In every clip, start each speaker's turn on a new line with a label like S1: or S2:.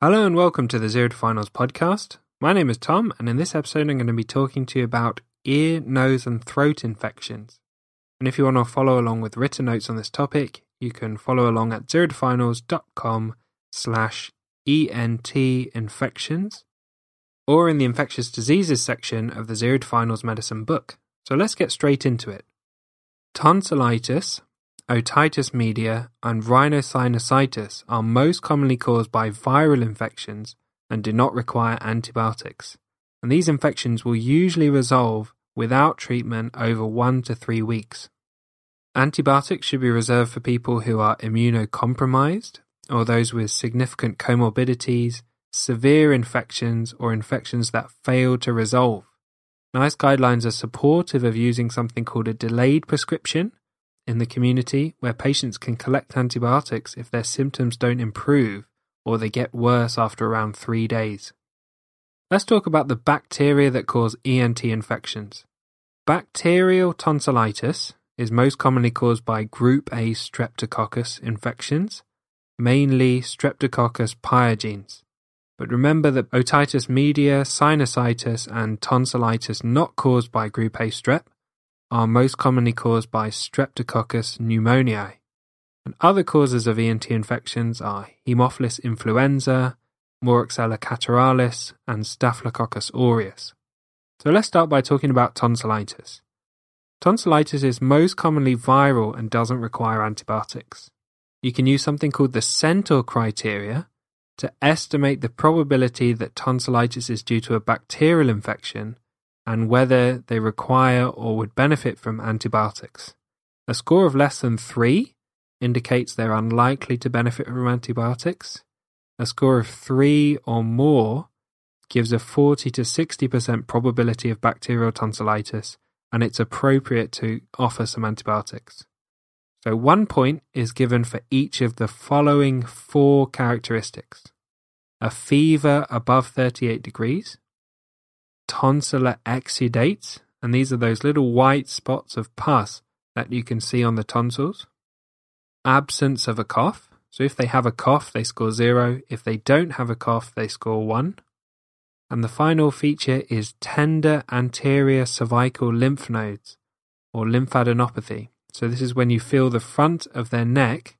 S1: Hello and welcome to the Zero to Finals podcast. My name is Tom, and in this episode, I'm going to be talking to you about ear, nose, and throat infections. And if you want to follow along with written notes on this topic, you can follow along at zerotofinals.com slash ENT infections or in the infectious diseases section of the Zero to Finals medicine book. So let's get straight into it. Tonsillitis, otitis media, and rhinosinusitis are most commonly caused by viral infections and do not require antibiotics. And these infections will usually resolve without treatment over one to three weeks. Antibiotics should be reserved for people who are immunocompromised or those with significant comorbidities, severe infections, or infections that fail to resolve. NICE guidelines are supportive of using something called a delayed prescription in the community where patients can collect antibiotics if their symptoms don't improve or they get worse after around three days. Let's talk about the bacteria that cause ENT infections. Bacterial tonsillitis is most commonly caused by group A streptococcus infections, mainly Streptococcus pyogenes. But remember that otitis media, sinusitis, and tonsillitis not caused by group A strep are most commonly caused by Streptococcus pneumoniae. And other causes of ENT infections are Haemophilus influenza, Moraxella catarrhalis, and Staphylococcus aureus. So let's start by talking about tonsillitis. Tonsillitis is most commonly viral and doesn't require antibiotics. You can use something called the Centor criteria to estimate the probability that tonsillitis is due to a bacterial infection and whether they require or would benefit from antibiotics. A score of less than 3 indicates they're unlikely to benefit from antibiotics. A score of 3 or more gives a 40 to 60% probability of bacterial tonsillitis, and it's appropriate to offer some antibiotics. So, one point is given for each of the following four characteristics a fever above 38 degrees, tonsillar exudates, and these are those little white spots of pus that you can see on the tonsils. Absence of a cough. So if they have a cough, they score zero. If they don't have a cough, they score one. And the final feature is tender anterior cervical lymph nodes or lymphadenopathy. So this is when you feel the front of their neck,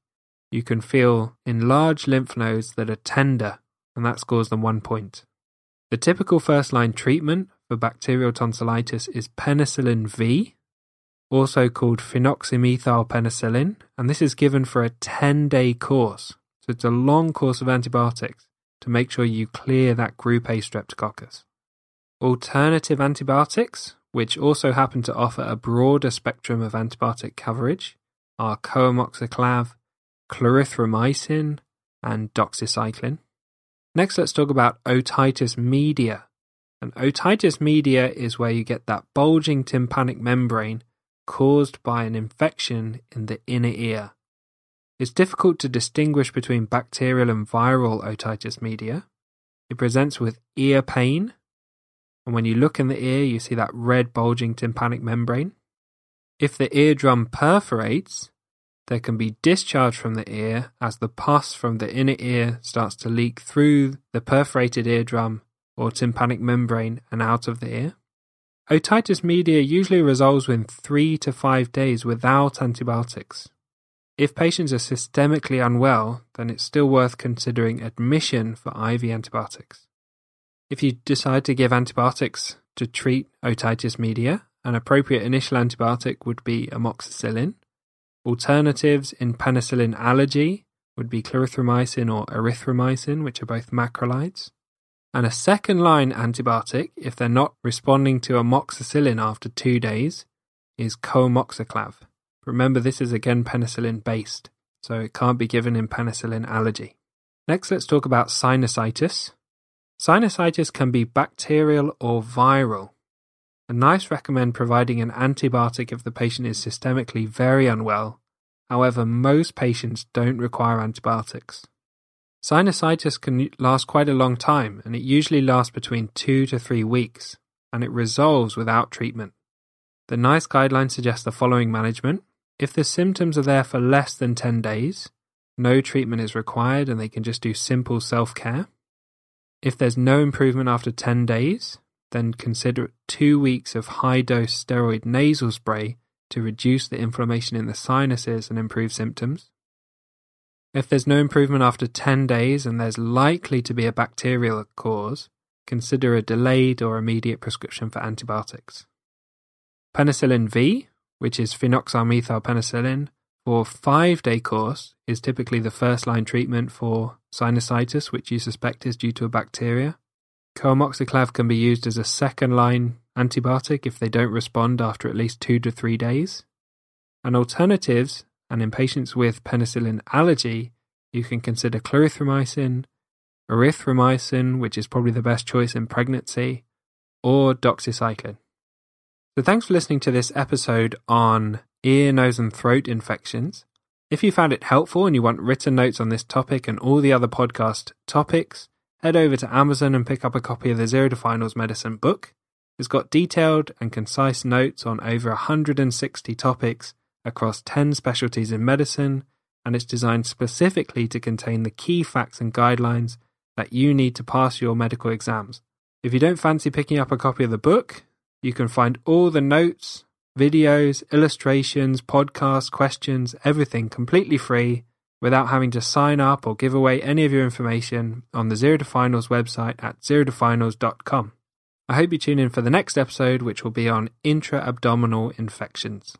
S1: you can feel enlarged lymph nodes that are tender, and that scores them one point. The typical first line treatment for bacterial tonsillitis is penicillin V, also called phenoxymethyl penicillin, and this is given for a 10 day course. So it's a long course of antibiotics to make sure you clear that group A streptococcus. Alternative antibiotics, which also happen to offer a broader spectrum of antibiotic coverage, are coamoxiclav, clarithromycin, and doxycycline. Next, let's talk about otitis media. And otitis media is where you get that bulging tympanic membrane caused by an infection in the inner ear. It's difficult to distinguish between bacterial and viral otitis media. It presents with ear pain, and when you look in the ear, you see that red bulging tympanic membrane. If the eardrum perforates, there can be discharge from the ear as the pus from the inner ear starts to leak through the perforated eardrum or tympanic membrane and out of the ear. Otitis media usually resolves within three to five days without antibiotics. If patients are systemically unwell, then it's still worth considering admission for IV antibiotics. If you decide to give antibiotics to treat otitis media, an appropriate initial antibiotic would be amoxicillin, Alternatives in penicillin allergy would be clarithromycin or erythromycin, which are both macrolides. And a second line antibiotic, if they're not responding to amoxicillin after two days, is coamoxiclav. Remember, this is again penicillin based, so it can't be given in penicillin allergy. Next, let's talk about sinusitis. Sinusitis can be bacterial or viral. And NICE recommend providing an antibiotic if the patient is systemically very unwell. However, most patients don't require antibiotics. Sinusitis can last quite a long time, and it usually lasts between two to three weeks, and it resolves without treatment. The NICE guidelines suggest the following management. If the symptoms are there for less than 10 days, no treatment is required and they can just do simple self care. If there's no improvement after 10 days, then consider two weeks of high dose steroid nasal spray to reduce the inflammation in the sinuses and improve symptoms. If there's no improvement after 10 days and there's likely to be a bacterial cause, consider a delayed or immediate prescription for antibiotics. Penicillin V, which is phenoxymethyl penicillin, for five day course is typically the first line treatment for sinusitis, which you suspect is due to a bacteria. Coamoxiclav can be used as a second line antibiotic if they don't respond after at least two to three days. And alternatives, and in patients with penicillin allergy, you can consider clarithromycin, erythromycin, which is probably the best choice in pregnancy, or doxycycline. So thanks for listening to this episode on ear, nose, and throat infections. If you found it helpful and you want written notes on this topic and all the other podcast topics, head over to Amazon and pick up a copy of the Zero to Finals Medicine book. It's got detailed and concise notes on over 160 topics across 10 specialties in medicine, and it's designed specifically to contain the key facts and guidelines that you need to pass your medical exams. If you don't fancy picking up a copy of the book, you can find all the notes, videos, illustrations, podcasts, questions, everything completely free without having to sign up or give away any of your information on the Zero to Finals website at zerotofinals.com. I hope you tune in for the next episode, which will be on intra abdominal infections.